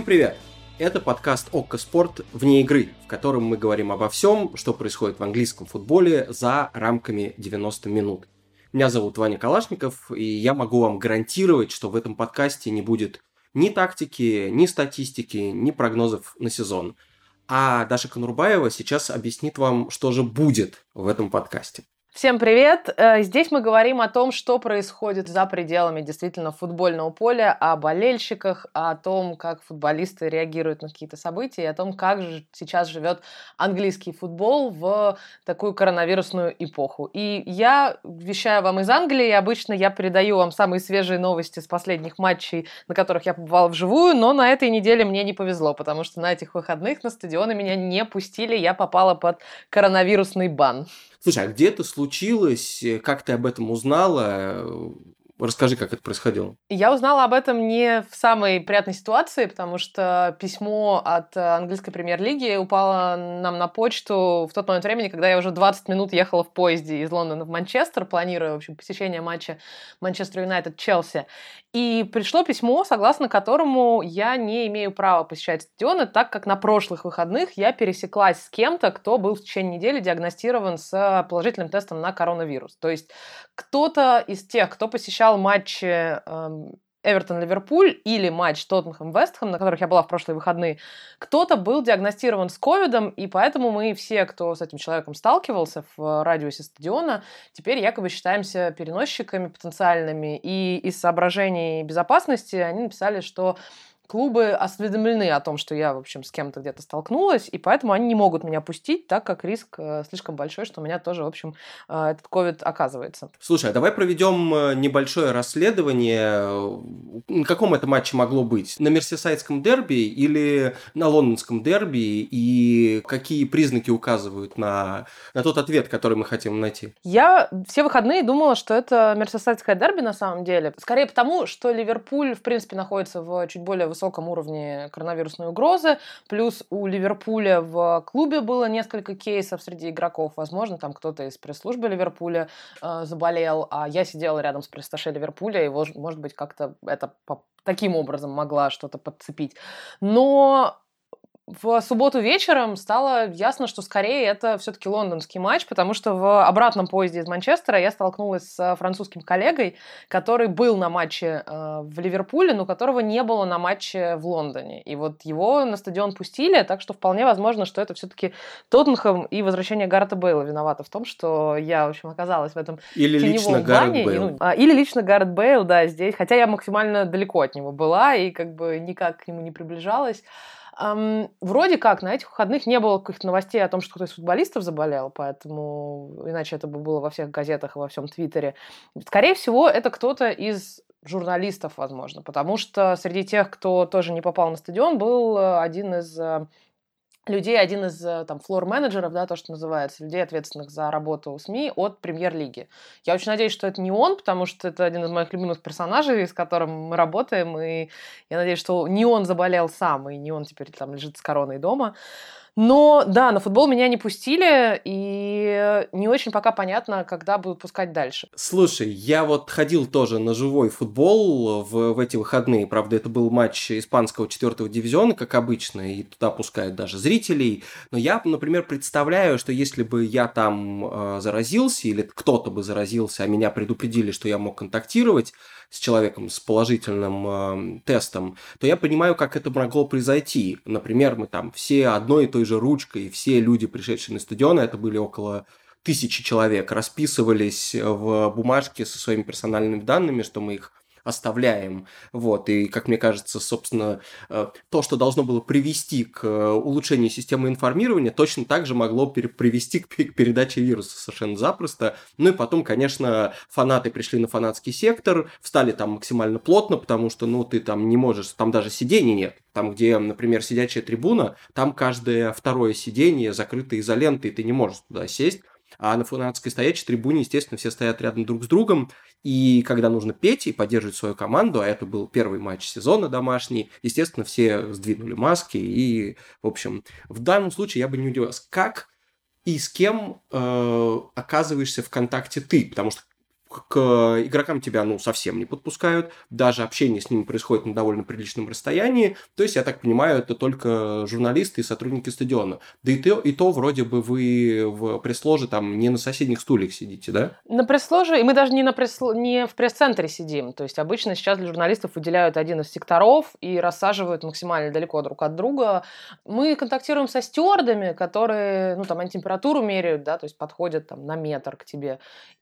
Всем привет! Это подкаст «Окко Спорт вне игры», в котором мы говорим обо всем, что происходит в английском футболе за рамками 90 минут. Меня зовут Ваня Калашников, и я могу вам гарантировать, что в этом подкасте не будет ни тактики, ни статистики, ни прогнозов на сезон. А Даша Конурбаева сейчас объяснит вам, что же будет в этом подкасте. Всем привет! Э, здесь мы говорим о том, что происходит за пределами действительно футбольного поля, о болельщиках, о том, как футболисты реагируют на какие-то события, и о том, как же сейчас живет английский футбол в такую коронавирусную эпоху. И я вещаю вам из Англии, обычно я передаю вам самые свежие новости с последних матчей, на которых я побывала вживую, но на этой неделе мне не повезло, потому что на этих выходных на стадионы меня не пустили, я попала под коронавирусный бан. Слушай, а где это случилось? Как ты об этом узнала? Расскажи, как это происходило. Я узнала об этом не в самой приятной ситуации, потому что письмо от английской премьер-лиги упало нам на почту в тот момент времени, когда я уже 20 минут ехала в поезде из Лондона в Манчестер, планируя, в общем, посещение матча Манчестер Юнайтед-Челси. И пришло письмо, согласно которому я не имею права посещать стадионы, так как на прошлых выходных я пересеклась с кем-то, кто был в течение недели диагностирован с положительным тестом на коронавирус. То есть кто-то из тех, кто посещал матчи эм, Эвертон-Ливерпуль или матч Тоттенхэм-Вестхэм, на которых я была в прошлые выходные, кто-то был диагностирован с ковидом, и поэтому мы все, кто с этим человеком сталкивался в радиусе стадиона, теперь якобы считаемся переносчиками потенциальными. И из соображений безопасности они написали, что клубы осведомлены о том, что я, в общем, с кем-то где-то столкнулась, и поэтому они не могут меня пустить, так как риск э, слишком большой, что у меня тоже, в общем, э, этот ковид оказывается. Слушай, а давай проведем э, небольшое расследование. На каком это матче могло быть? На Мерсисайдском дерби или на лондонском дерби? И какие признаки указывают на, на тот ответ, который мы хотим найти? Я все выходные думала, что это Мерсисайдское дерби на самом деле. Скорее потому, что Ливерпуль, в принципе, находится в чуть более высоком уровне коронавирусной угрозы. Плюс у Ливерпуля в клубе было несколько кейсов среди игроков. Возможно, там кто-то из пресс-службы Ливерпуля э, заболел, а я сидела рядом с пресс Ливерпуля, и, может быть, как-то это таким образом могла что-то подцепить. Но в субботу вечером стало ясно, что скорее это все-таки лондонский матч, потому что в обратном поезде из Манчестера я столкнулась с французским коллегой, который был на матче э, в Ливерпуле, но которого не было на матче в Лондоне. И вот его на стадион пустили, так что вполне возможно, что это все-таки Тоттенхэм и возвращение Гаррета Бейла виновато в том, что я, в общем, оказалась в этом Или лично Гаррет Бейл. Ну, а, или лично Гаррет Бейл, да, здесь. Хотя я максимально далеко от него была и как бы никак к нему не приближалась. Um, вроде как на этих выходных не было каких-то новостей о том, что кто-то из футболистов заболел, поэтому иначе это бы было во всех газетах и во всем Твиттере. Скорее всего, это кто-то из журналистов, возможно, потому что среди тех, кто тоже не попал на стадион, был э, один из э, людей, один из э, там флор-менеджеров, да, то, что называется, людей, ответственных за работу СМИ от премьер-лиги. Я очень надеюсь, что это не он, потому что это один из моих любимых персонажей, с которым мы работаем, и я надеюсь, что не он заболел сам, и не он теперь там лежит с короной дома. Но да, на футбол меня не пустили, и не очень пока понятно, когда будут пускать дальше. Слушай, я вот ходил тоже на живой футбол в, в эти выходные. Правда, это был матч испанского четвертого дивизиона, как обычно, и туда пускают даже зрителей. Но я, например, представляю, что если бы я там э, заразился, или кто-то бы заразился, а меня предупредили, что я мог контактировать, с человеком с положительным э, тестом, то я понимаю, как это могло произойти. Например, мы там все одной и той же ручкой, все люди, пришедшие на стадион, это были около тысячи человек, расписывались в бумажке со своими персональными данными, что мы их оставляем. Вот. И, как мне кажется, собственно, э, то, что должно было привести к э, улучшению системы информирования, точно так же могло привести к передаче вируса совершенно запросто. Ну и потом, конечно, фанаты пришли на фанатский сектор, встали там максимально плотно, потому что, ну, ты там не можешь, там даже сидений нет. Там, где, например, сидячая трибуна, там каждое второе сиденье закрыто изолентой, ты не можешь туда сесть. А на фанатской стоячей трибуне, естественно, все стоят рядом друг с другом. И когда нужно петь и поддерживать свою команду, а это был первый матч сезона домашний, естественно, все сдвинули маски. И, в общем, в данном случае я бы не удивился, как и с кем э, оказываешься в контакте ты, потому что к игрокам тебя, ну, совсем не подпускают, даже общение с ними происходит на довольно приличном расстоянии, то есть, я так понимаю, это только журналисты и сотрудники стадиона. Да и то, и то вроде бы вы в пресс-ложе там не на соседних стульях сидите, да? На пресс-ложе, и мы даже не, на пресс не в пресс-центре сидим, то есть, обычно сейчас для журналистов выделяют один из секторов и рассаживают максимально далеко друг от друга. Мы контактируем со стюардами, которые, ну, там, температуру меряют, да, то есть, подходят там на метр к тебе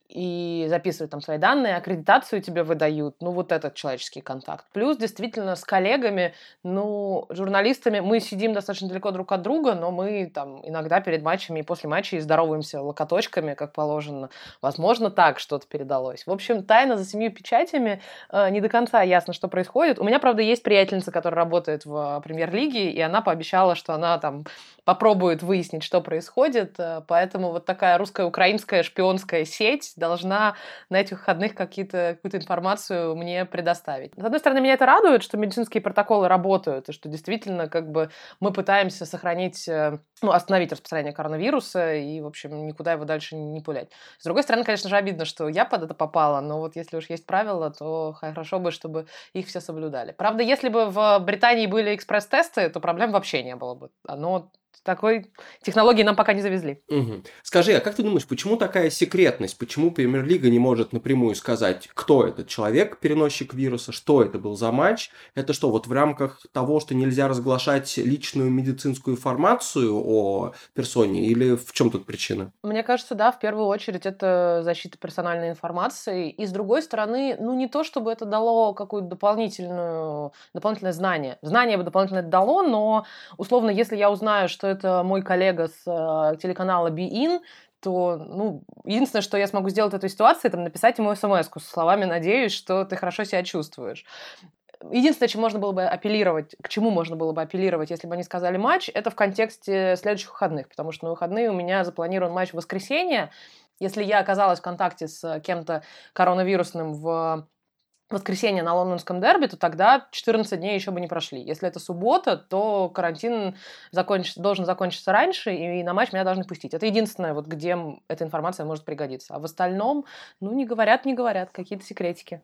и записывают там свои данные, аккредитацию тебе выдают, ну, вот этот человеческий контакт. Плюс, действительно, с коллегами, ну, журналистами, мы сидим достаточно далеко друг от друга, но мы там иногда перед матчами и после матчей здороваемся локоточками, как положено. Возможно, так что-то передалось. В общем, тайна за семью печатями, э, не до конца ясно, что происходит. У меня, правда, есть приятельница, которая работает в премьер-лиге, и она пообещала, что она там попробует выяснить, что происходит. Э, поэтому вот такая русская-украинская шпионская сеть должна на этих выходных какие-то, какую-то информацию мне предоставить. С одной стороны, меня это радует, что медицинские протоколы работают, и что действительно как бы мы пытаемся сохранить, э, ну, остановить распространение коронавируса и, в общем, никуда его дальше не пулять. С другой стороны, конечно же, обидно, что я под это попала, но вот если уж есть правила, то хорошо бы, чтобы их все соблюдали. Правда, если бы в Британии были экспресс-тесты, то проблем вообще не было бы. Оно такой технологии нам пока не завезли. Угу. Скажи, а как ты думаешь, почему такая секретность? Почему Премьер-лига не может напрямую сказать, кто этот человек, переносчик вируса, что это был за матч? Это что, вот в рамках того, что нельзя разглашать личную медицинскую информацию о персоне, или в чем тут причина? Мне кажется, да, в первую очередь это защита персональной информации. И с другой стороны, ну не то, чтобы это дало какую-то дополнительную, дополнительное знание. Знание бы дополнительно дало, но условно, если я узнаю, что это мой коллега с э, телеканала Be то, ну, единственное, что я смогу сделать в этой ситуации, это написать ему смс со словами «надеюсь, что ты хорошо себя чувствуешь». Единственное, чем можно было бы апеллировать, к чему можно было бы апеллировать, если бы они сказали матч, это в контексте следующих выходных, потому что на выходные у меня запланирован матч в воскресенье. Если я оказалась в контакте с кем-то коронавирусным в воскресенье на лондонском дерби, то тогда 14 дней еще бы не прошли. Если это суббота, то карантин законч... должен закончиться раньше, и на матч меня должны пустить. Это единственное, вот, где эта информация может пригодиться. А в остальном, ну, не говорят, не говорят, какие-то секретики.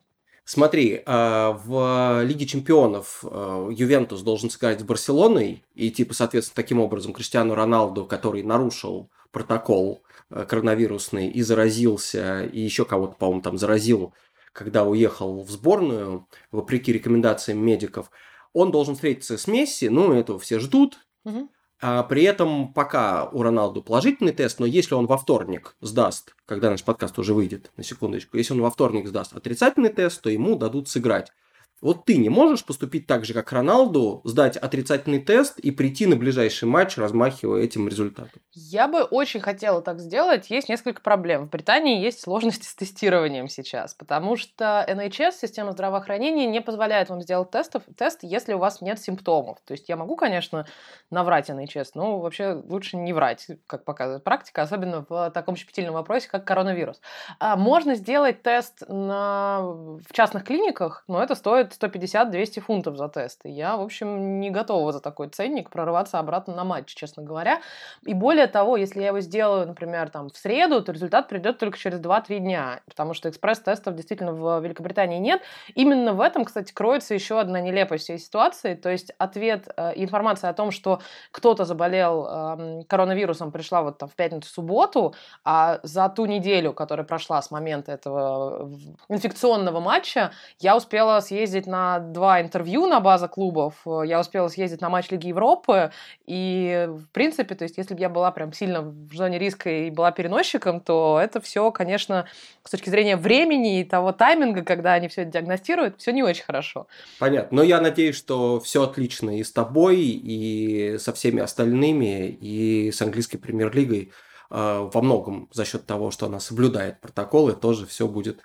Смотри, а, в Лиге чемпионов а, Ювентус должен сыграть с Барселоной, и типа, соответственно, таким образом Криштиану Роналду, который нарушил протокол а, коронавирусный и заразился, и еще кого-то, по-моему, там заразил когда уехал в сборную, вопреки рекомендациям медиков, он должен встретиться с Месси, ну, этого все ждут. Угу. А при этом пока у Роналду положительный тест, но если он во вторник сдаст, когда наш подкаст уже выйдет, на секундочку, если он во вторник сдаст отрицательный тест, то ему дадут сыграть. Вот ты не можешь поступить так же, как Роналду, сдать отрицательный тест и прийти на ближайший матч, размахивая этим результатом? Я бы очень хотела так сделать. Есть несколько проблем. В Британии есть сложности с тестированием сейчас, потому что NHS, система здравоохранения, не позволяет вам сделать тестов, тест, если у вас нет симптомов. То есть я могу, конечно, наврать NHS, но вообще лучше не врать, как показывает практика, особенно в таком щепетильном вопросе, как коронавирус. А можно сделать тест на... в частных клиниках, но это стоит стоит 150-200 фунтов за тест. И я, в общем, не готова за такой ценник прорываться обратно на матч, честно говоря. И более того, если я его сделаю, например, там в среду, то результат придет только через 2-3 дня, потому что экспресс-тестов действительно в Великобритании нет. Именно в этом, кстати, кроется еще одна нелепость всей ситуации, то есть ответ, э, информация о том, что кто-то заболел э, коронавирусом, пришла вот там в пятницу-субботу, а за ту неделю, которая прошла с момента этого инфекционного матча, я успела съездить съездить на два интервью на база клубов, я успела съездить на матч Лиги Европы, и, в принципе, то есть, если бы я была прям сильно в зоне риска и была переносчиком, то это все, конечно, с точки зрения времени и того тайминга, когда они все это диагностируют, все не очень хорошо. Понятно. Но я надеюсь, что все отлично и с тобой, и со всеми остальными, и с английской премьер-лигой э, во многом за счет того, что она соблюдает протоколы, тоже все будет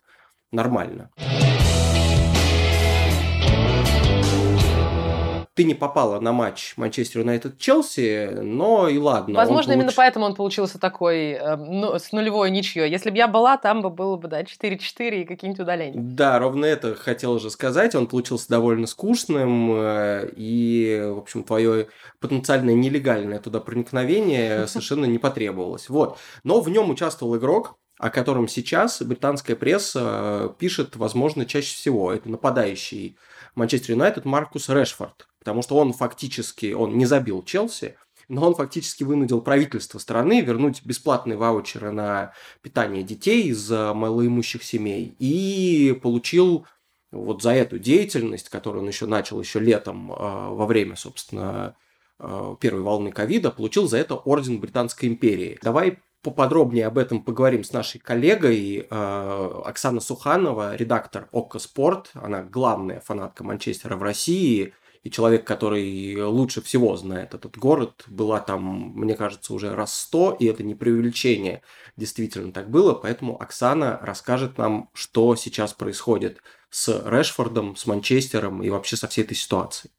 нормально. Ты не попала на матч Манчестер Юнайтед Челси, но и ладно. Возможно, получ... именно поэтому он получился такой э, ну, с нулевой ничьей. Если бы я была, там бы было бы, да, 4-4 и какие-нибудь удаления. Да, ровно это хотел уже сказать. Он получился довольно скучным, э, и, в общем, твое потенциальное нелегальное туда проникновение совершенно не потребовалось. Вот. Но в нем участвовал игрок, о котором сейчас британская пресса пишет, возможно, чаще всего. Это нападающий Манчестер Юнайтед Маркус Решфорд, потому что он фактически, он не забил Челси, но он фактически вынудил правительство страны вернуть бесплатные ваучеры на питание детей из малоимущих семей и получил вот за эту деятельность, которую он еще начал еще летом а, во время, собственно, а, первой волны ковида, получил за это орден Британской империи. Давай поподробнее об этом поговорим с нашей коллегой э, Оксана Суханова, редактор ОККО Спорт. Она главная фанатка Манчестера в России и человек, который лучше всего знает этот город. Была там, мне кажется, уже раз сто, и это не преувеличение. Действительно так было, поэтому Оксана расскажет нам, что сейчас происходит с Решфордом, с Манчестером и вообще со всей этой ситуацией.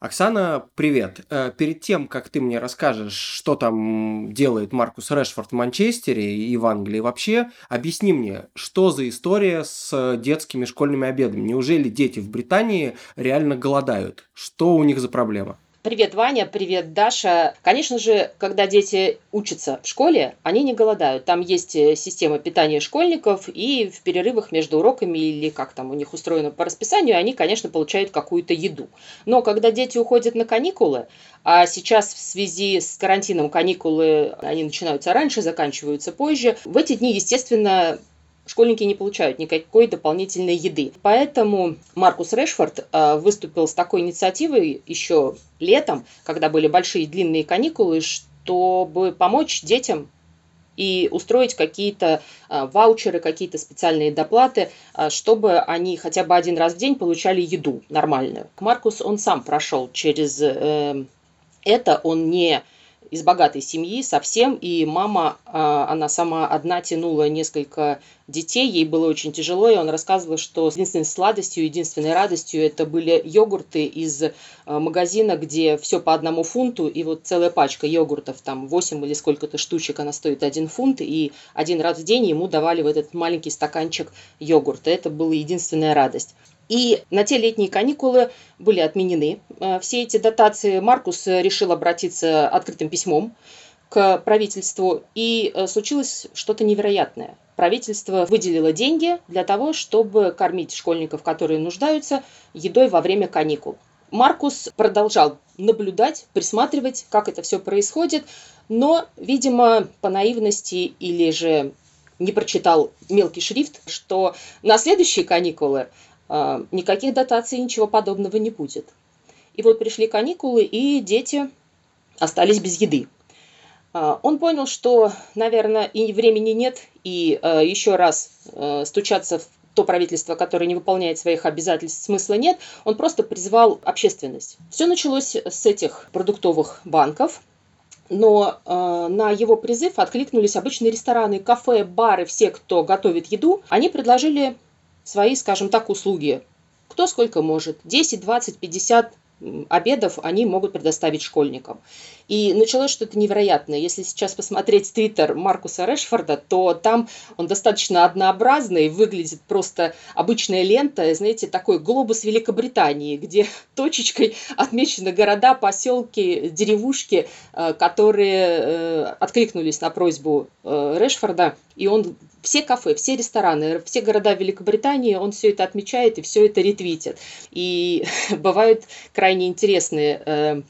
Оксана, привет. Э, перед тем, как ты мне расскажешь, что там делает Маркус Решфорд в Манчестере и в Англии вообще, объясни мне, что за история с детскими школьными обедами? Неужели дети в Британии реально голодают? Что у них за проблема? Привет, Ваня, привет, Даша. Конечно же, когда дети учатся в школе, они не голодают. Там есть э, система питания школьников, и в перерывах между уроками или как там у них устроено по расписанию, они, конечно, получают какую-то еду. Но когда дети уходят на каникулы, а сейчас в связи с карантином каникулы, они начинаются раньше, заканчиваются позже, в эти дни, естественно, школьники не получают никакой дополнительной еды. Поэтому Маркус Решфорд э, выступил с такой инициативой еще летом, когда были большие длинные каникулы, чтобы помочь детям и устроить какие-то э, ваучеры, какие-то специальные доплаты, э, чтобы они хотя бы один раз в день получали еду нормальную. Маркус, он сам прошел через это, он не из богатой семьи совсем, и мама, а, она сама одна тянула несколько детей, ей было очень тяжело, и он рассказывал, что единственной сладостью, единственной радостью это были йогурты из а, магазина, где все по одному фунту, и вот целая пачка йогуртов, там 8 или сколько-то штучек, она стоит один фунт, и один раз в день ему давали в этот маленький стаканчик йогурта. Это была единственная радость. И на те летние каникулы были отменены э, все эти дотации. Маркус решил обратиться открытым письмом к правительству, и э, случилось что-то невероятное. Правительство выделило деньги для того, чтобы кормить школьников, которые нуждаются, едой во время каникул. Маркус продолжал наблюдать, присматривать, как это все происходит, но, видимо, по наивности или же не прочитал мелкий шрифт, что на следующие каникулы никаких дотаций, ничего подобного не будет. И вот пришли каникулы, и дети остались без еды. А, он понял, что, наверное, и времени нет, и а, еще раз стучаться в то правительство, которое не выполняет своих обязательств, смысла нет. Он просто призвал общественность. Все началось с этих продуктовых банков, но э, на его призыв откликнулись обычные рестораны, кафе, бары, все, кто готовит еду. Они предложили свои, скажем так, услуги. Кто сколько может. 10, 20, 50 обедов они могут предоставить школьникам. И началось что-то невероятное. Если сейчас посмотреть твиттер Маркуса Решфорда, то там он достаточно однообразный, выглядит просто обычная лента, знаете, такой глобус Великобритании, где точечкой отмечены города, поселки, деревушки, э, которые э, откликнулись на просьбу э, Решфорда. И он все кафе, все рестораны, все города Великобритании, он все это отмечает и все это ретвитит. И бывают крайне интересные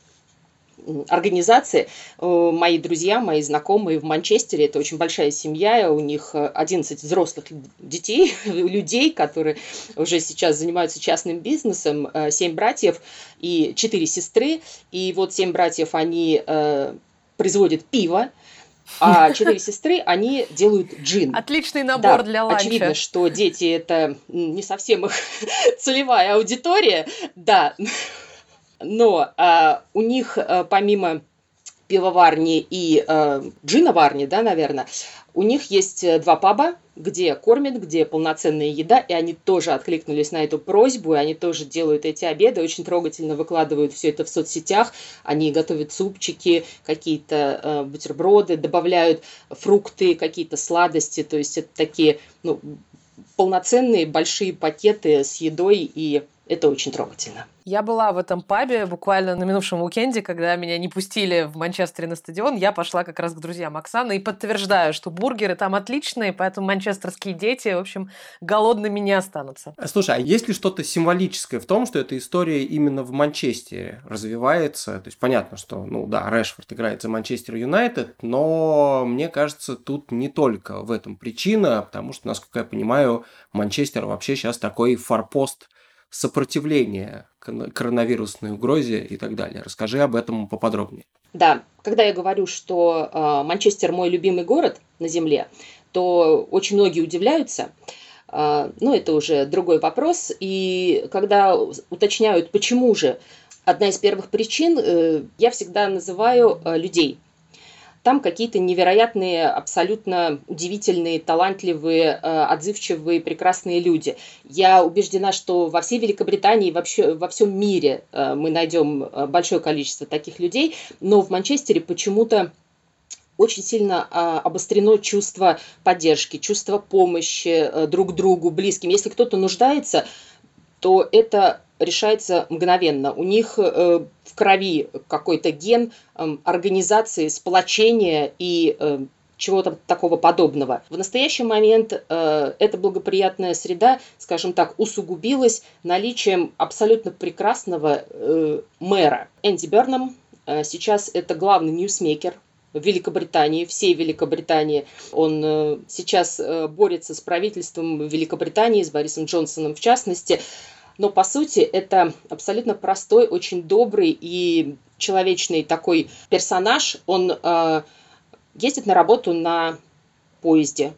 организации. Э, мои друзья, мои знакомые в Манчестере, это очень большая семья, у них 11 взрослых детей, людей, которые уже сейчас занимаются частным бизнесом, 7 э, братьев и 4 сестры. И вот 7 братьев, они э, производят пиво, а четыре сестры, они делают джин. Отличный набор да, для ланча. Очевидно, что дети это не совсем их целевая аудитория, да, но а, у них а, помимо пивоварни и э, джиноварни, да, наверное, у них есть э, два паба, где кормят, где полноценная еда, и они тоже откликнулись на эту просьбу, и они тоже делают эти обеды, очень трогательно выкладывают все это в соцсетях, они готовят супчики, какие-то э, бутерброды, добавляют фрукты, какие-то сладости, то есть это такие, ну, полноценные большие пакеты с едой и Это очень трогательно. Я была в этом пабе буквально на минувшем уикенде, когда меня не пустили в Манчестере на стадион. Я пошла как раз к друзьям Оксаны и подтверждаю, что бургеры там отличные, поэтому манчестерские дети, в общем, голодными не останутся. Слушай, а есть ли что-то символическое в том, что эта история именно в Манчестере развивается? То есть понятно, что, ну да, Решфорд играет за Манчестер Юнайтед, но мне кажется, тут не только в этом причина, потому что, насколько я понимаю, Манчестер вообще сейчас такой форпост сопротивления коронавирусной угрозе и так далее. Расскажи об этом поподробнее. Да, когда я говорю, что э, Манчестер мой любимый город на Земле, то очень многие удивляются. Э, ну, это уже другой вопрос. И когда уточняют, почему же, одна из первых причин, э, я всегда называю э, людей – там какие-то невероятные, абсолютно удивительные, талантливые, э, отзывчивые, прекрасные люди. Я убеждена, что во всей Великобритании, вообще во всем мире э, мы найдем э, большое количество таких людей, но в Манчестере почему-то очень сильно обострено чувство поддержки, чувство помощи друг другу, близким. Если кто-то нуждается, то это решается мгновенно. У них э, крови какой-то ген э, организации, сплочения и э, чего-то такого подобного. В настоящий момент э, эта благоприятная среда, скажем так, усугубилась наличием абсолютно прекрасного э, мэра. Энди Берном э, сейчас это главный ньюсмейкер в Великобритании, всей Великобритании. Он э, сейчас э, борется с правительством Великобритании, с Борисом Джонсоном в частности но по сути это абсолютно простой, очень добрый и человечный такой персонаж. Он э, ездит на работу на поезде,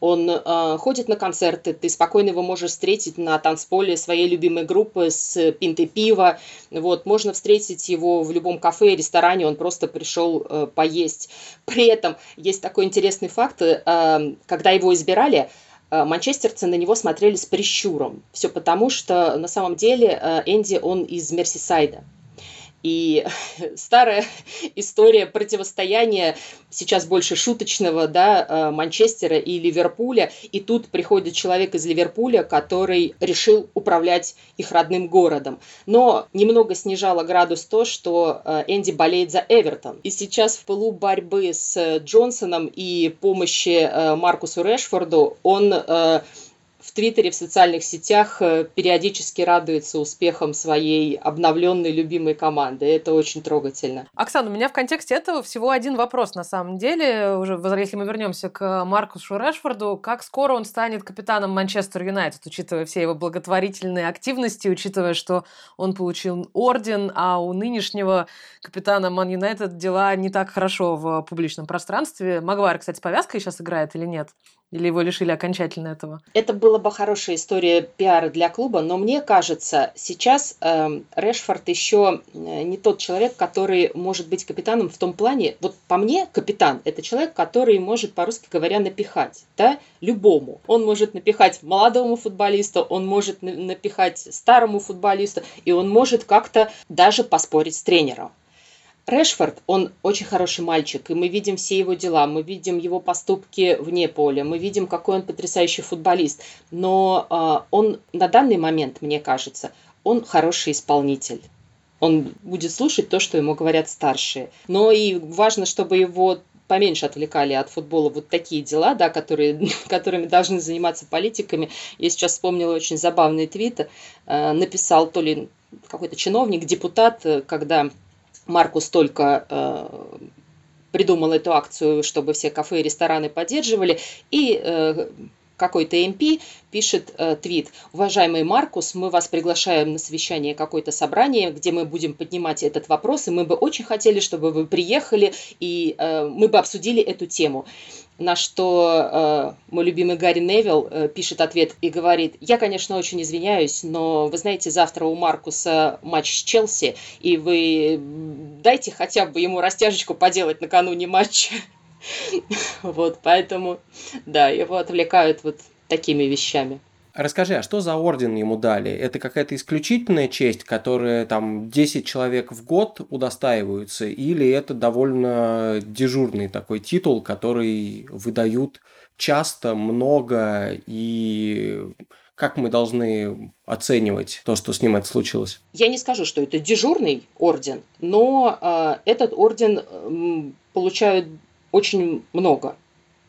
он э, ходит на концерты, ты спокойно его можешь встретить на танцполе своей любимой группы с пинтой пива. Вот, можно встретить его в любом кафе, ресторане, он просто пришел э, поесть. При этом есть такой интересный факт, э, когда его избирали, манчестерцы на него смотрели с прищуром. Все потому, что на самом деле э, Энди, он из Мерсисайда. И старая история противостояния, сейчас больше шуточного, да, э, Манчестера и Ливерпуля. И тут приходит человек из Ливерпуля, который решил управлять их родным городом. Но немного снижало градус то, что э, Энди болеет за Эвертон. И сейчас в пылу борьбы с Джонсоном и помощи э, Маркусу Решфорду он в Твиттере, в социальных сетях э, периодически радуется успехам своей обновленной любимой команды. Это очень трогательно. Оксана, у меня в контексте этого всего один вопрос на самом деле. Уже если мы вернемся к Маркусу Решфорду, как скоро он станет капитаном Манчестер Юнайтед, учитывая все его благотворительные активности, учитывая, что он получил орден, а у нынешнего капитана Ман Юнайтед дела не так хорошо в публичном пространстве. Магуайр, кстати, повязкой сейчас играет или нет? Или его лишили окончательно этого? Это была бы хорошая история пиара для клуба, но мне кажется, сейчас э, Решфорд еще не тот человек, который может быть капитаном в том плане. Вот по мне, капитан – это человек, который может, по-русски говоря, напихать, да, любому. Он может напихать молодому футболисту, он может напихать старому футболисту, и он может как-то даже поспорить с тренером. Решфорд, он очень хороший мальчик, и мы видим все его дела, мы видим его поступки вне поля, мы видим, какой он потрясающий футболист. Но э, он на данный момент, мне кажется, он хороший исполнитель. Он будет слушать то, что ему говорят старшие. Но и важно, чтобы его поменьше отвлекали от футбола вот такие дела, да, которые, которыми должны заниматься политиками. Я сейчас вспомнила очень забавный твит. Э, написал то ли какой-то чиновник, депутат, э, когда Маркус только э, придумал эту акцию, чтобы все кафе и рестораны поддерживали, и э, какой-то МП пишет э, твит. Уважаемый Маркус, мы вас приглашаем на совещание какое-то собрание, где мы будем поднимать этот вопрос, и мы бы очень хотели, чтобы вы приехали, и э, мы бы обсудили эту тему. На что э, мой любимый Гарри Невилл э, пишет ответ и говорит, я, конечно, очень извиняюсь, но вы знаете, завтра у Маркуса матч с Челси, и вы дайте хотя бы ему растяжечку поделать накануне матча. Вот, поэтому, да, его отвлекают вот такими вещами. Расскажи, а что за орден ему дали? Это какая-то исключительная честь, которая там 10 человек в год удостаиваются, или это довольно дежурный такой титул, который выдают часто, много и Как мы должны оценивать то, что с ним это случилось? Я не скажу, что это дежурный орден, но э, этот орден э, получают очень много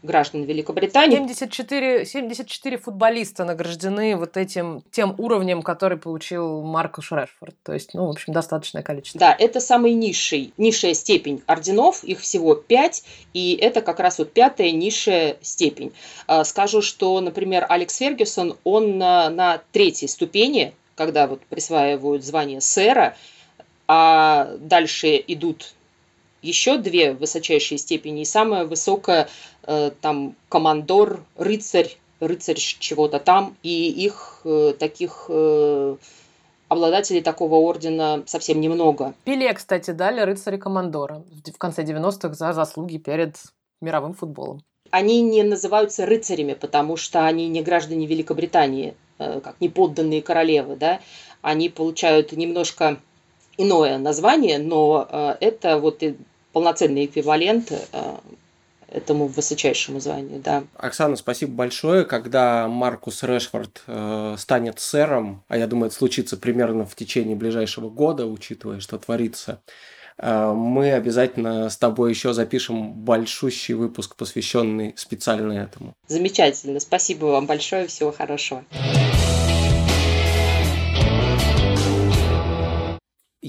граждан Великобритании. 74, 74 футболиста награждены вот этим тем уровнем, который получил Маркус Решфорд. То есть, ну, в общем, достаточное количество. Да, это самый низший, низшая степень орденов, их всего пять, и это как раз вот пятая низшая степень. А, скажу, что, например, Алекс Фергюсон, он на, на третьей ступени, когда вот присваивают звание сэра, а дальше идут еще две высочайшие степени, и самая высокая э, там командор, рыцарь, рыцарь чего-то там, и их э, таких э, обладателей такого ордена совсем немного. Пеле, кстати, дали рыцаря командора в конце 90-х за заслуги перед мировым футболом. Они не называются рыцарями, потому что они не граждане Великобритании, как не подданные королевы, да, они получают немножко иное название, но это вот полноценный эквивалент э, этому высочайшему званию, да. Оксана, спасибо большое. Когда Маркус Решфорд э, станет сэром, а я думаю, это случится примерно в течение ближайшего года, учитывая, что творится, э, мы обязательно с тобой еще запишем большущий выпуск, посвященный специально этому. Замечательно. Спасибо вам большое. Всего хорошего.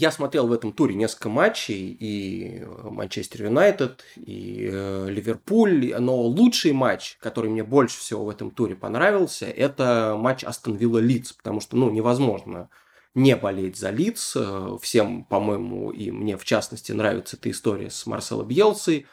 Я смотрел в этом туре несколько матчей, и Манчестер Юнайтед, и э, Ливерпуль, но лучший матч, который мне больше всего в этом туре понравился, это матч Астон Вилла Лидс, потому что, ну, невозможно не болеть за Лидс. Э, всем, по-моему, и мне в частности нравится эта история с Марсело Бьелсой.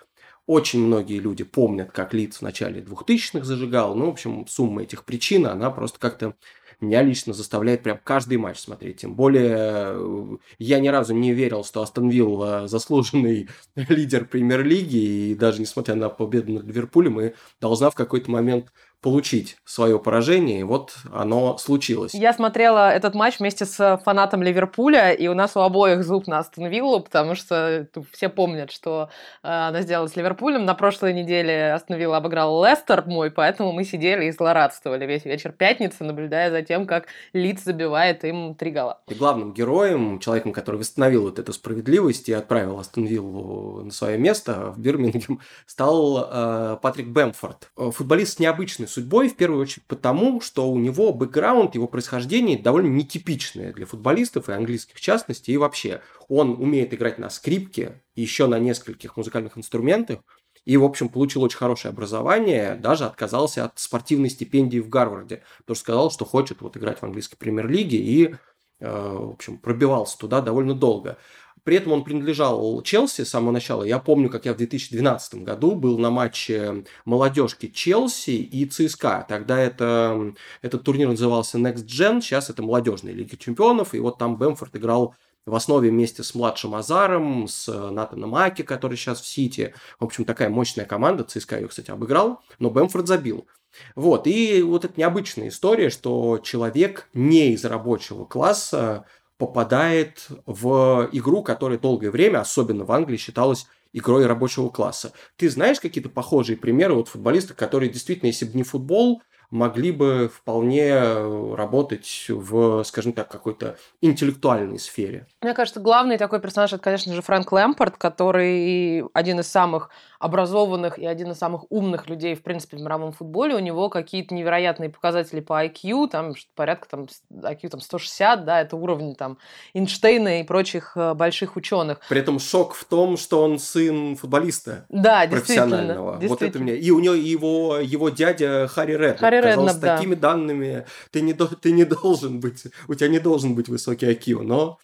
Очень многие люди помнят, как Лидс в начале 2000-х зажигал. Ну, в общем, сумма этих причин, она просто как-то меня лично заставляет прям каждый матч смотреть. Тем более, э, я ни разу не верил, что Астон Вилла заслуженный лидер премьер-лиги, и даже несмотря на победу над Ливерпулем, и должна в какой-то момент получить свое поражение, и вот оно случилось. Я смотрела этот матч вместе с фанатом Ливерпуля, и у нас у обоих зуб на Астон Виллу, потому что все помнят, что э, она сделала с Ливерпулем. На прошлой неделе Астон Вилла обыграл Лестер мой, поэтому мы сидели и злорадствовали весь вечер пятницы, наблюдая за тем, как Лидс забивает им три гола. И главным героем, человеком, который восстановил вот эту справедливость и отправил Астон Виллу на свое место в Бирмингем, стал э, Патрик Бэмфорд. Футболист необычный судьбой, в первую очередь потому, что у него бэкграунд, его происхождение довольно нетипичное для футболистов и английских в частности, и вообще. Он умеет играть на скрипке, еще на нескольких музыкальных инструментах, и, в общем, получил очень хорошее образование, даже отказался от спортивной стипендии в Гарварде, потому что сказал, что хочет вот играть в английской премьер-лиге и, э, в общем, пробивался туда довольно долго. При этом он принадлежал Челси с самого начала. Я помню, как я в 2012 году был на матче молодежки Челси и ЦСКА. Тогда это, этот турнир назывался Next Gen, сейчас это молодежная Лига Чемпионов. И вот там Бэмфорд играл в основе вместе с младшим Азаром, с Натаном Аки, который сейчас в Сити. В общем, такая мощная команда. ЦСКА ее, кстати, обыграл, но Бэмфорд забил. Вот, и вот эта необычная история, что человек не из рабочего класса попадает в игру, которая долгое время, особенно в Англии, считалась игрой рабочего класса. Ты знаешь какие-то похожие примеры вот футболистов, которые действительно, если бы не футбол, могли бы вполне работать в, скажем так, какой-то интеллектуальной сфере. Мне кажется, главный такой персонаж это, конечно же, Фрэнк Лэмпорт, который один из самых образованных и один из самых умных людей, в принципе, в мировом футболе. У него какие-то невероятные показатели по IQ, там порядка там, IQ там, 160, да, это уровень там Эйнштейна и прочих э, больших ученых. При этом шок в том, что он сын футболиста да, профессионального. Действительно, вот это мне. И у него его, его дядя Харри Реднап. Харри Реднап, с такими данными ты не, ты не должен быть, у тебя не должен быть высокий IQ, но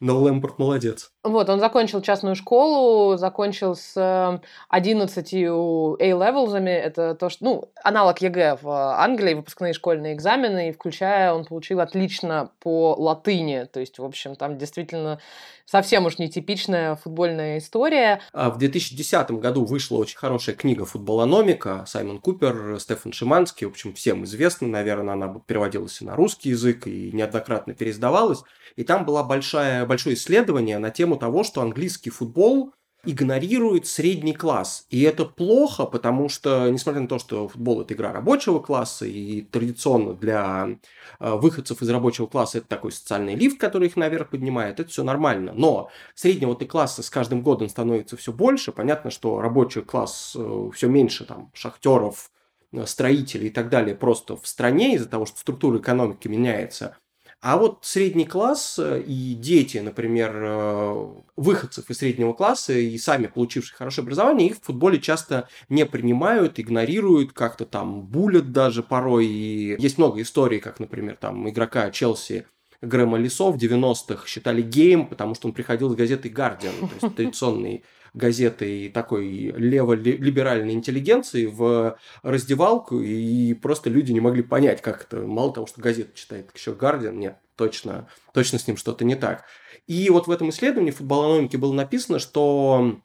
но Лэмпард молодец. Вот, он закончил частную школу, закончил с 11 A-levels ами, это то, что, ну, аналог ЕГЭ в Англии, выпускные школьные экзамены, и включая, он получил отлично по латыни, то есть, в общем, там действительно совсем уж нетипичная футбольная история. А в 2010 году вышла очень хорошая книга «Футболономика», Саймон Купер, Стефан Шиманский, в общем, всем известна, наверное, она переводилась на русский язык и неоднократно переиздавалась, и там была большая, большое исследование на тему того, что английский футбол игнорирует средний класс. И это плохо, потому что, несмотря на то, что футбол – это игра рабочего класса, и традиционно для э, выходцев из рабочего класса это такой социальный лифт, который их наверх поднимает, это все нормально. Но среднего ты класса с каждым годом становится все больше. Понятно, что рабочий класс э, все меньше, там, шахтеров, э, строителей и так далее просто в стране из-за того, что структура экономики меняется – а вот средний класс э, и дети, например, э, выходцев из среднего класса и сами получившие хорошее образование, их в футболе часто не принимают, игнорируют, как-то там булят даже порой. И есть много историй, как, например, там игрока Челси Грэма Лисо в 90-х считали геем, потому что он приходил с газеты «Гардиан», то есть традиционный газетой такой лево-либеральной интеллигенции в раздевалку, и просто люди не могли понять, как это. Мало того, что газету читает, еще Гардиан, нет, точно, точно с ним что-то не так. И вот в этом исследовании в футболономике было написано, что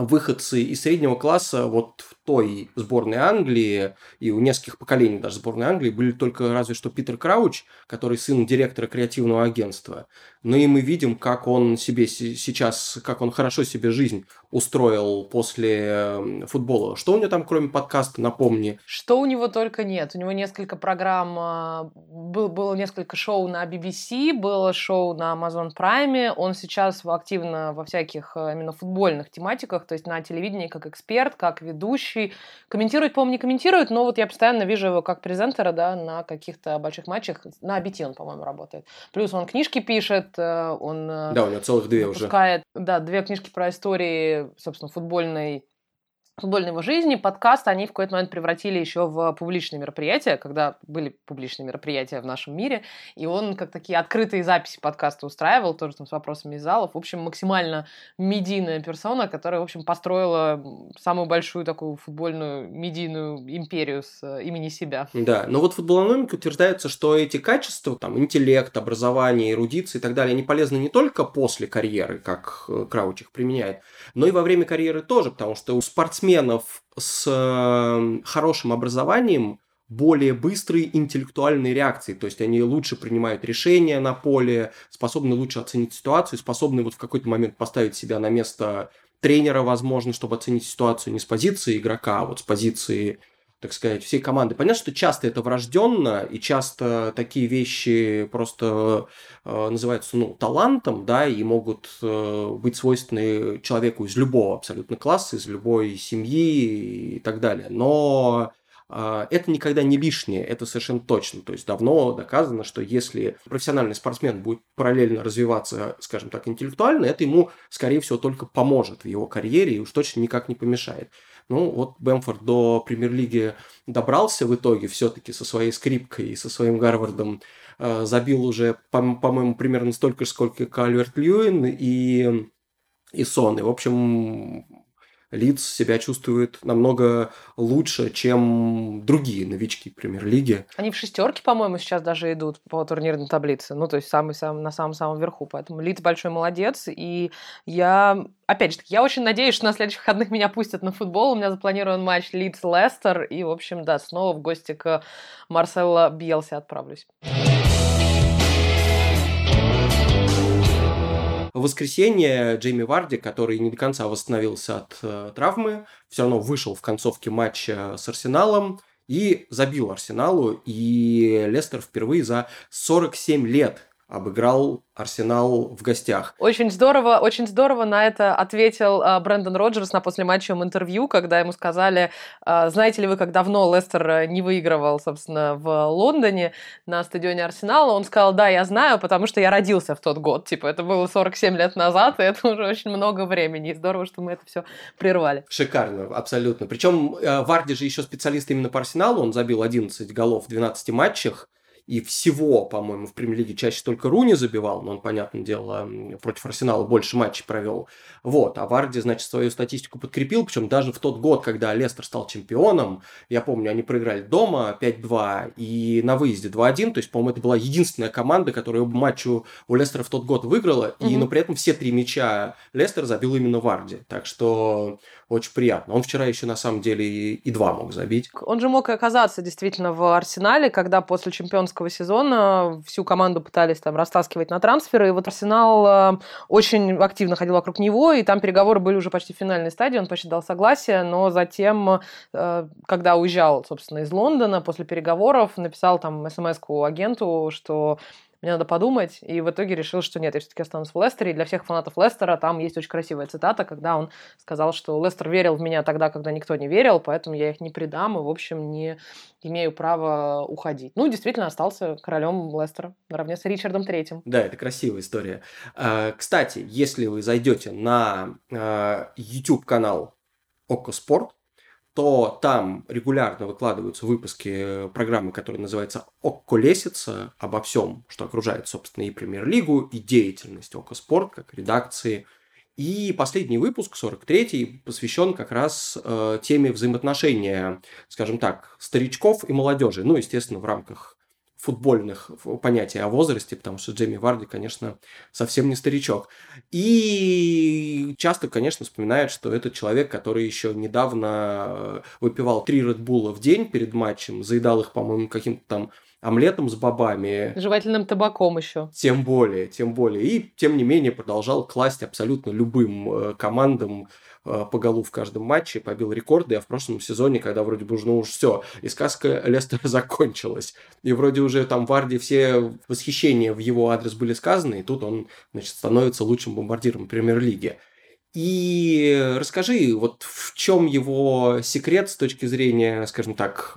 выходцы из среднего класса вот в той сборной Англии и у нескольких поколений даже сборной Англии были только разве что Питер Крауч, который сын директора креативного агентства. Ну и мы видим, как он себе сейчас, как он хорошо себе жизнь устроил после эм, футбола. Что у него там, кроме подкаста, напомни? Что у него только нет. У него несколько программ, а, был, было несколько шоу на BBC, было шоу на Amazon Prime. Он сейчас активно во всяких э, именно футбольных тематиках, то есть на телевидении как эксперт, как ведущий. Комментирует, по-моему, не комментирует, но вот я постоянно вижу его как презентера да, на каких-то больших матчах. На BT он, по-моему, работает. Плюс он книжки пишет, Э, он э, да, у него целых две уже. Да, две книжки про истории, собственно, футбольной футбольной его жизни, подкаст они в какой-то момент превратили еще в публичные мероприятия, когда были публичные мероприятия в нашем мире, и он как такие открытые записи подкаста устраивал, тоже там с вопросами из залов. В общем, максимально медийная персона, которая, в общем, построила самую большую такую футбольную медийную империю с э, имени себя. Да, но вот футболономика утверждается, что эти качества, там, интеллект, образование, эрудиция и так далее, они полезны не только после карьеры, как э, Крауч их применяет, но и во время карьеры тоже, потому что у спортсменов спортсменов с эм, хорошим образованием более быстрые интеллектуальные реакции, то есть они лучше принимают решения на поле, способны лучше оценить ситуацию, способны вот в какой-то момент поставить себя на место тренера, возможно, чтобы оценить ситуацию не с позиции игрока, а вот с позиции так сказать, всей команды. Понятно, что часто это врожденно, и часто такие вещи просто э, называются ну, талантом, да, и могут э, быть свойственны человеку из любого абсолютно класса, из любой семьи и так далее. Но э, это никогда не лишнее, это совершенно точно. То есть давно доказано, что если профессиональный спортсмен будет параллельно развиваться, скажем так, интеллектуально, это ему, скорее всего, только поможет в его карьере и уж точно никак не помешает. Ну, вот Бэмфорд до премьер-лиги добрался в итоге все-таки со своей скрипкой и со своим Гарвардом. Э, забил уже, по- по-моему, примерно столько же, сколько Кальверт Льюин и, и Сон. И, в общем, Лидс себя чувствует намного лучше, чем другие новички премьер-лиги. Они в шестерке, по-моему, сейчас даже идут по турнирной таблице. Ну, то есть самый, самый, на самом-самом верху. Поэтому Лидс большой молодец. И я, опять же, я очень надеюсь, что на следующих выходных меня пустят на футбол. У меня запланирован матч Лидс-Лестер. И, в общем, да, снова в гости к Марсело Бьелсе отправлюсь. В воскресенье Джейми Варди, который не до конца восстановился от э, травмы, все равно вышел в концовке матча с Арсеналом и забил Арсеналу. И Лестер впервые за 47 лет обыграл Арсенал в гостях. Очень здорово, очень здорово на это ответил э, Брэндон Роджерс на послематчевом интервью, когда ему сказали, э, знаете ли вы, как давно Лестер э, не выигрывал, собственно, в Лондоне на стадионе Арсенала. Он сказал, да, я знаю, потому что я родился в тот год. Типа, это было 47 лет назад, и это уже очень много времени. И здорово, что мы это все прервали. Шикарно, абсолютно. Причем э, Варди же еще специалист именно по Арсеналу. Он забил 11 голов в 12 матчах и всего, по-моему, в премьер-лиге чаще только Руни забивал, но он, понятное дело, против Арсенала больше матчей провел. Вот, а Варди, значит, свою статистику подкрепил, причем даже в тот год, когда Лестер стал чемпионом, я помню, они проиграли дома 5-2 и на выезде 2-1, то есть, по-моему, это была единственная команда, которая оба матчу у Лестера в тот год выиграла, угу. и, но при этом все три мяча Лестер забил именно Варди, так что очень приятно. Он вчера еще, на самом деле, и, и два мог забить. Он же мог оказаться действительно в Арсенале, когда после чемпионского чемпионского сезона. Всю команду пытались там растаскивать на трансферы. И вот Арсенал э, очень активно ходил вокруг него, и там переговоры были уже почти в финальной стадии. Он почти дал согласие, но затем, э, когда уезжал, собственно, из Лондона, после переговоров, написал там смс-ку агенту, что мне надо подумать, и в итоге решил, что нет, я все-таки останусь в Лестере, и для всех фанатов Лестера там есть очень красивая цитата, когда он сказал, что Лестер верил в меня тогда, когда никто не верил, поэтому я их не предам, и, в общем, не имею права уходить. Ну, действительно, остался королем Лестера наравне с Ричардом Третьим. Да, это красивая история. А, кстати, если вы зайдете на а, YouTube-канал Око Спорт, то там регулярно выкладываются выпуски программы, которая называется «Окко Лесица», обо всем, что окружает, собственно, и премьер-лигу, и деятельность Окко Спорт, как редакции. И последний выпуск, 43-й, посвящен как раз э, теме взаимоотношения, скажем так, старичков и молодежи. Ну, естественно, в рамках футбольных понятий о возрасте, потому что Джейми Варди, конечно, совсем не старичок. И часто, конечно, вспоминают, что это человек, который еще недавно э, выпивал три Редбула в день перед матчем, заедал их, по-моему, каким-то там омлетом с бобами. Жевательным табаком еще. Тем более, тем более. И, тем не менее, продолжал класть абсолютно любым э, командам Э, по голу в каждом матче, побил рекорды, а в прошлом сезоне, когда вроде бы ну уж все, и сказка Лестера закончилась, и вроде уже там Варди все восхищения в его адрес были сказаны, и тут он, значит, становится лучшим бомбардиром премьер-лиги. И расскажи, вот в чем его секрет с точки зрения, скажем так,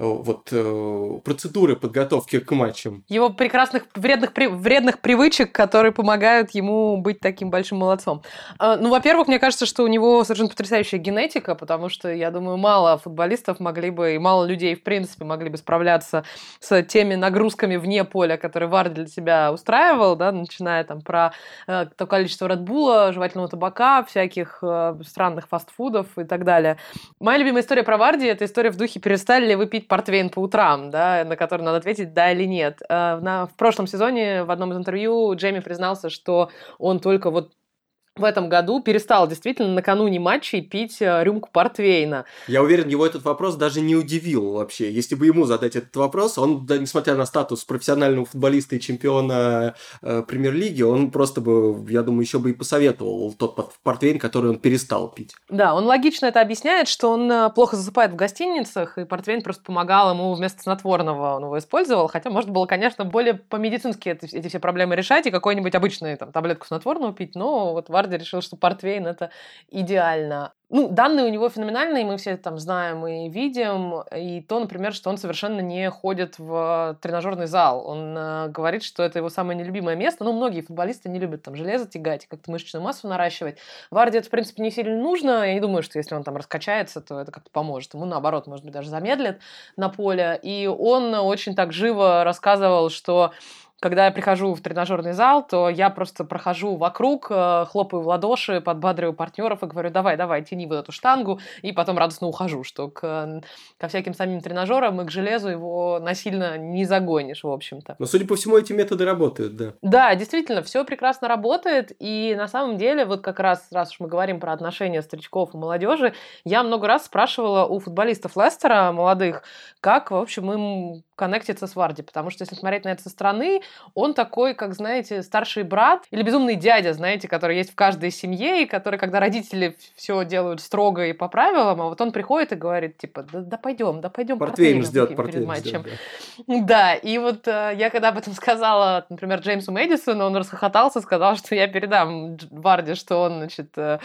вот э, процедуры подготовки к матчам. Его прекрасных вредных, вредных привычек, которые помогают ему быть таким большим молодцом. А, ну, во-первых, мне кажется, что у него совершенно потрясающая генетика, потому что, я думаю, мало футболистов могли бы, и мало людей, в принципе, могли бы справляться с теми нагрузками вне поля, которые Вард для себя устраивал, да, начиная там про э, то количество Редбула, жевательного табака, всяких странных фастфудов и так далее. Моя любимая история про Варди – это история в духе «Перестали ли вы пить портвейн по утрам, да, на который надо ответить да или нет. Э, в прошлом сезоне в одном из интервью Джейми признался, что он только вот в этом году перестал действительно накануне матчей пить э, рюмку портвейна. Я уверен, его этот вопрос даже не удивил вообще. Если бы ему задать этот вопрос, он, да, несмотря на статус профессионального футболиста и чемпиона э, премьер-лиги, он просто бы, я думаю, еще бы и посоветовал тот портвейн, который он перестал пить. Да, он логично это объясняет, что он э, плохо засыпает в гостиницах, и портвейн просто помогал ему вместо снотворного, он его использовал, хотя можно было, конечно, более по-медицински эти, эти все проблемы решать и какой-нибудь обычный там таблетку снотворного пить, но вот Варди решил, что портвейн это идеально. Ну, данные у него феноменальные, мы все там знаем и видим. И то, например, что он совершенно не ходит в тренажерный зал. Он э, говорит, что это его самое нелюбимое место. Ну, многие футболисты не любят там железо тягать, как-то мышечную массу наращивать. Варде это, в принципе, не сильно нужно. Я не думаю, что если он там раскачается, то это как-то поможет. Ему, наоборот, может быть, даже замедлит на поле. И он очень так живо рассказывал, что когда я прихожу в тренажерный зал, то я просто прохожу вокруг, э, хлопаю в ладоши, подбадриваю партнеров и говорю, давай, давай, тяни вот эту штангу, и потом радостно ухожу, что к, ко всяким самим тренажерам и к железу его насильно не загонишь, в общем-то. Но, судя по всему, эти методы работают, да. Да, действительно, все прекрасно работает, и на самом деле, вот как раз, раз уж мы говорим про отношения старичков и молодежи, я много раз спрашивала у футболистов Лестера, молодых, как, в общем, им коннектиться с Варди, потому что если смотреть на это со стороны, он такой, как, знаете, старший брат или безумный дядя, знаете, который есть в каждой семье, и который, когда родители все делают строго и по правилам, а вот он приходит и говорит, типа, да, да пойдем, да пойдем портвейн ждет, перед матчем. Ждет, да. да, и вот э, я когда об этом сказала, например, Джеймсу Мэдисону, он расхохотался, сказал, что я передам Варди, что он, значит, э,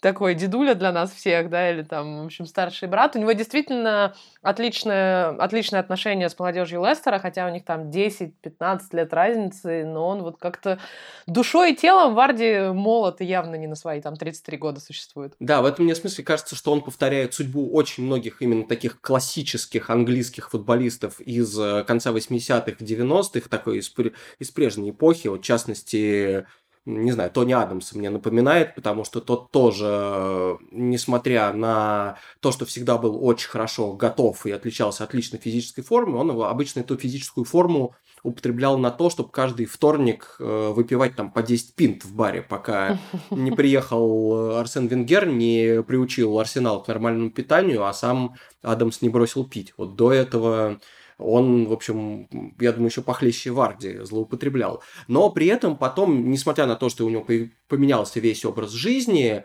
такой дедуля для нас всех, да, или там, в общем, старший брат. У него действительно отличное, отличное отношение с молодежью молодежью Лестера, хотя у них там 10-15 лет разницы, но он вот как-то душой и телом Варди молод и явно не на свои там 33 года существует. Да, в этом мне смысле кажется, что он повторяет судьбу очень многих именно таких классических английских футболистов из э, конца 80-х, 90-х, такой из, из прежней эпохи, вот в частности не знаю, Тони Адамс мне напоминает, потому что тот тоже, несмотря на то, что всегда был очень хорошо готов и отличался отличной физической формой, он обычно эту физическую форму употреблял на то, чтобы каждый вторник э, выпивать там по 10 пинт в баре, пока не приехал Арсен Венгер, не приучил Арсенал к нормальному питанию, а сам Адамс не бросил пить. Вот до этого он, в общем, я думаю, еще похлеще Варди злоупотреблял. Но при этом потом, несмотря на то, что у него поменялся весь образ жизни,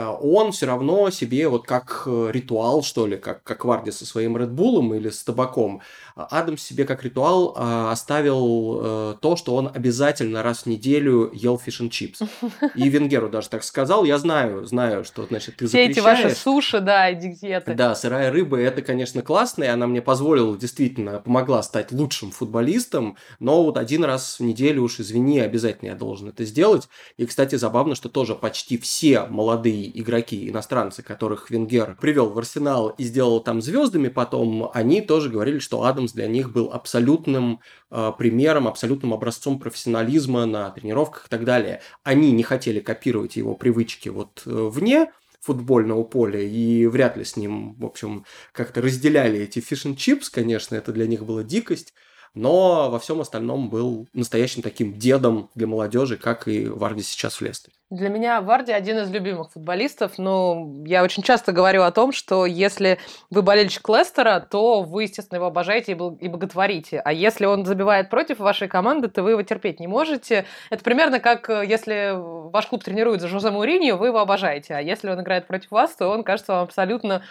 он все равно себе вот как э, ритуал, что ли, как, как Варди со своим Редбулом или с табаком, Адам себе как ритуал э, оставил то, что он обязательно раз в неделю ел фиш чипс. И Венгеру даже так сказал. Я знаю, знаю, что, значит, ты Все эти ваши суши, да, диеты. Да, сырая рыба, это, конечно, классно, и она мне позволила, действительно, помогла стать лучшим футболистом, но вот один раз в неделю уж, извини, обязательно я должен это сделать. И, кстати, забавно, что тоже почти все молодые игроки, иностранцы, которых Венгер привел в Арсенал и сделал там звездами потом, они тоже говорили, что Адамс для них был абсолютным э, примером, абсолютным образцом профессионализма на тренировках и так далее. Они не хотели копировать его привычки вот э, вне, футбольного поля, и вряд ли с ним, в общем, как-то разделяли эти fish-n-chips, конечно, это для них была дикость, но во всем остальном был настоящим таким дедом для молодежи, как и Варди сейчас в Лестере. Для меня Варди один из любимых футболистов, но я очень часто говорю о том, что если вы болельщик Лестера, то вы, естественно, его обожаете и боготворите. А если он забивает против вашей команды, то вы его терпеть не можете. Это примерно как э, если ваш клуб тренирует за Жозе Моуринью, вы его обожаете. А если он играет против вас, то он кажется вам абсолютно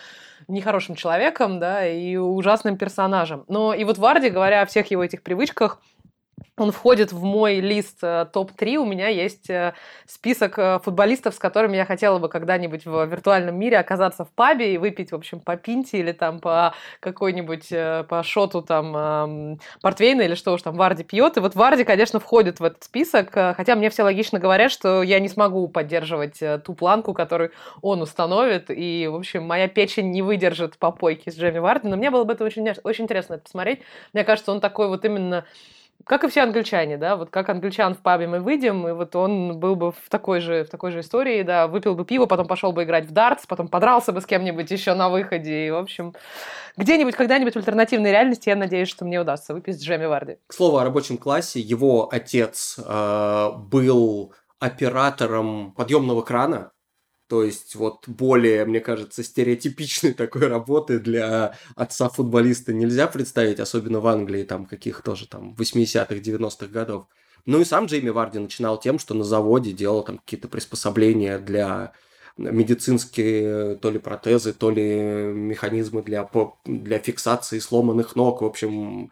нехорошим человеком, да, и ужасным персонажем. Но и вот Варди, говоря о всех его этих привычках, он входит в мой лист э, топ-3. У меня есть э, список э, футболистов, с которыми я хотела бы когда-нибудь в виртуальном мире оказаться в пабе и выпить, в общем, по пинте или там по какой-нибудь, по шоту там портвейна или что уж там Варди пьет. И вот Варди, конечно, входит в этот список, хотя мне все логично говорят, что я не смогу поддерживать ту планку, которую он установит, и, в общем, моя печень не выдержит попойки с Джейми Варди, но мне было бы это очень, очень интересно посмотреть. Мне кажется, он такой вот именно как и все англичане, да, вот как англичан в пабе мы выйдем, и вот он был бы в такой же, в такой же истории, да, выпил бы пиво, потом пошел бы играть в дартс, потом подрался бы с кем-нибудь еще на выходе, и, в общем, где-нибудь, когда-нибудь в альтернативной реальности, я надеюсь, что мне удастся выпить с Джеми Варди. К слову о рабочем классе, его отец э, был оператором подъемного крана, то есть вот более, мне кажется, стереотипичной такой работы для отца футболиста нельзя представить, особенно в Англии, там каких тоже там 80-х, 90-х годов. Ну и сам Джейми Варди начинал тем, что на заводе делал там какие-то приспособления для медицинские то ли протезы, то ли механизмы для, для фиксации сломанных ног. В общем,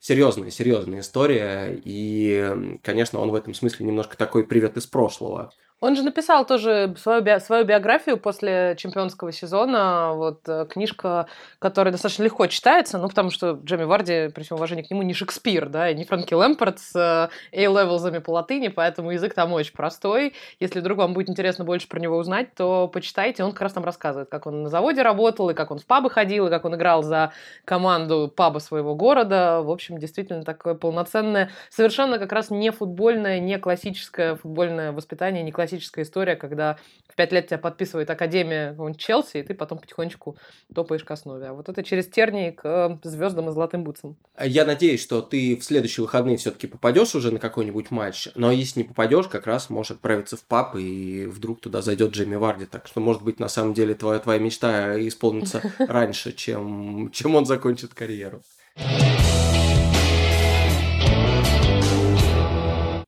серьезная, серьезная история. И, конечно, он в этом смысле немножко такой привет из прошлого. Он же написал тоже свою, би- свою биографию после чемпионского сезона. Вот э, книжка, которая достаточно легко читается, ну, потому что Джемми Варди, при всем уважении к нему, не Шекспир, да, и не Фрэнки Лэмпорт с э, A-левелзами по латыни, поэтому язык там очень простой. Если вдруг вам будет интересно больше про него узнать, то почитайте. Он как раз там рассказывает, как он на заводе работал, и как он в пабы ходил, и как он играл за команду паба своего города. В общем, действительно такое полноценное, совершенно как раз не футбольное, не классическое футбольное воспитание, не классическое классическая история, когда в пять лет тебя подписывает Академия Челси, и ты потом потихонечку топаешь к основе. А вот это через тернии к э, звездам и золотым бутсам. Я надеюсь, что ты в следующие выходные все-таки попадешь уже на какой-нибудь матч, но если не попадешь, как раз можешь отправиться в пап, и вдруг туда зайдет Джейми Варди. Так что, может быть, на самом деле твоя, твоя мечта исполнится раньше, чем, чем он закончит карьеру.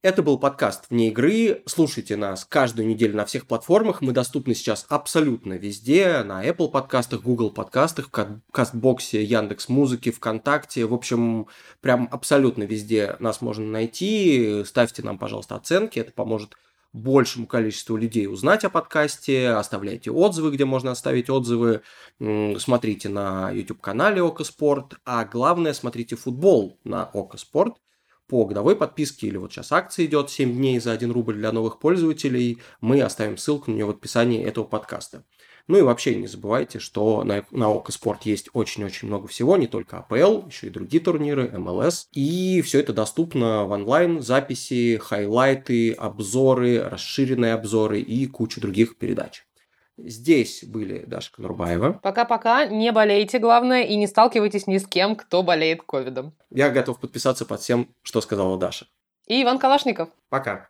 Это был подкаст «Вне игры». Слушайте нас каждую неделю на всех платформах. Мы доступны сейчас абсолютно везде. На Apple подкастах, Google подкастах, в Кастбоксе, Яндекс Музыке, ВКонтакте. В общем, прям абсолютно везде нас можно найти. Ставьте нам, пожалуйста, оценки. Это поможет большему количеству людей узнать о подкасте, оставляйте отзывы, где можно оставить отзывы, смотрите на YouTube-канале Око Спорт, а главное, смотрите футбол на Око Спорт по годовой подписке, или вот сейчас акция идет 7 дней за 1 рубль для новых пользователей, мы оставим ссылку на нее в описании этого подкаста. Ну и вообще не забывайте, что на, на Око Спорт есть очень-очень много всего, не только АПЛ, еще и другие турниры, МЛС. И все это доступно в онлайн, записи, хайлайты, обзоры, расширенные обзоры и куча других передач. Здесь были Даша Конурбаева. Пока-пока. Не болейте, главное, и не сталкивайтесь ни с кем, кто болеет ковидом. Я готов подписаться под всем, что сказала Даша. И Иван Калашников. Пока.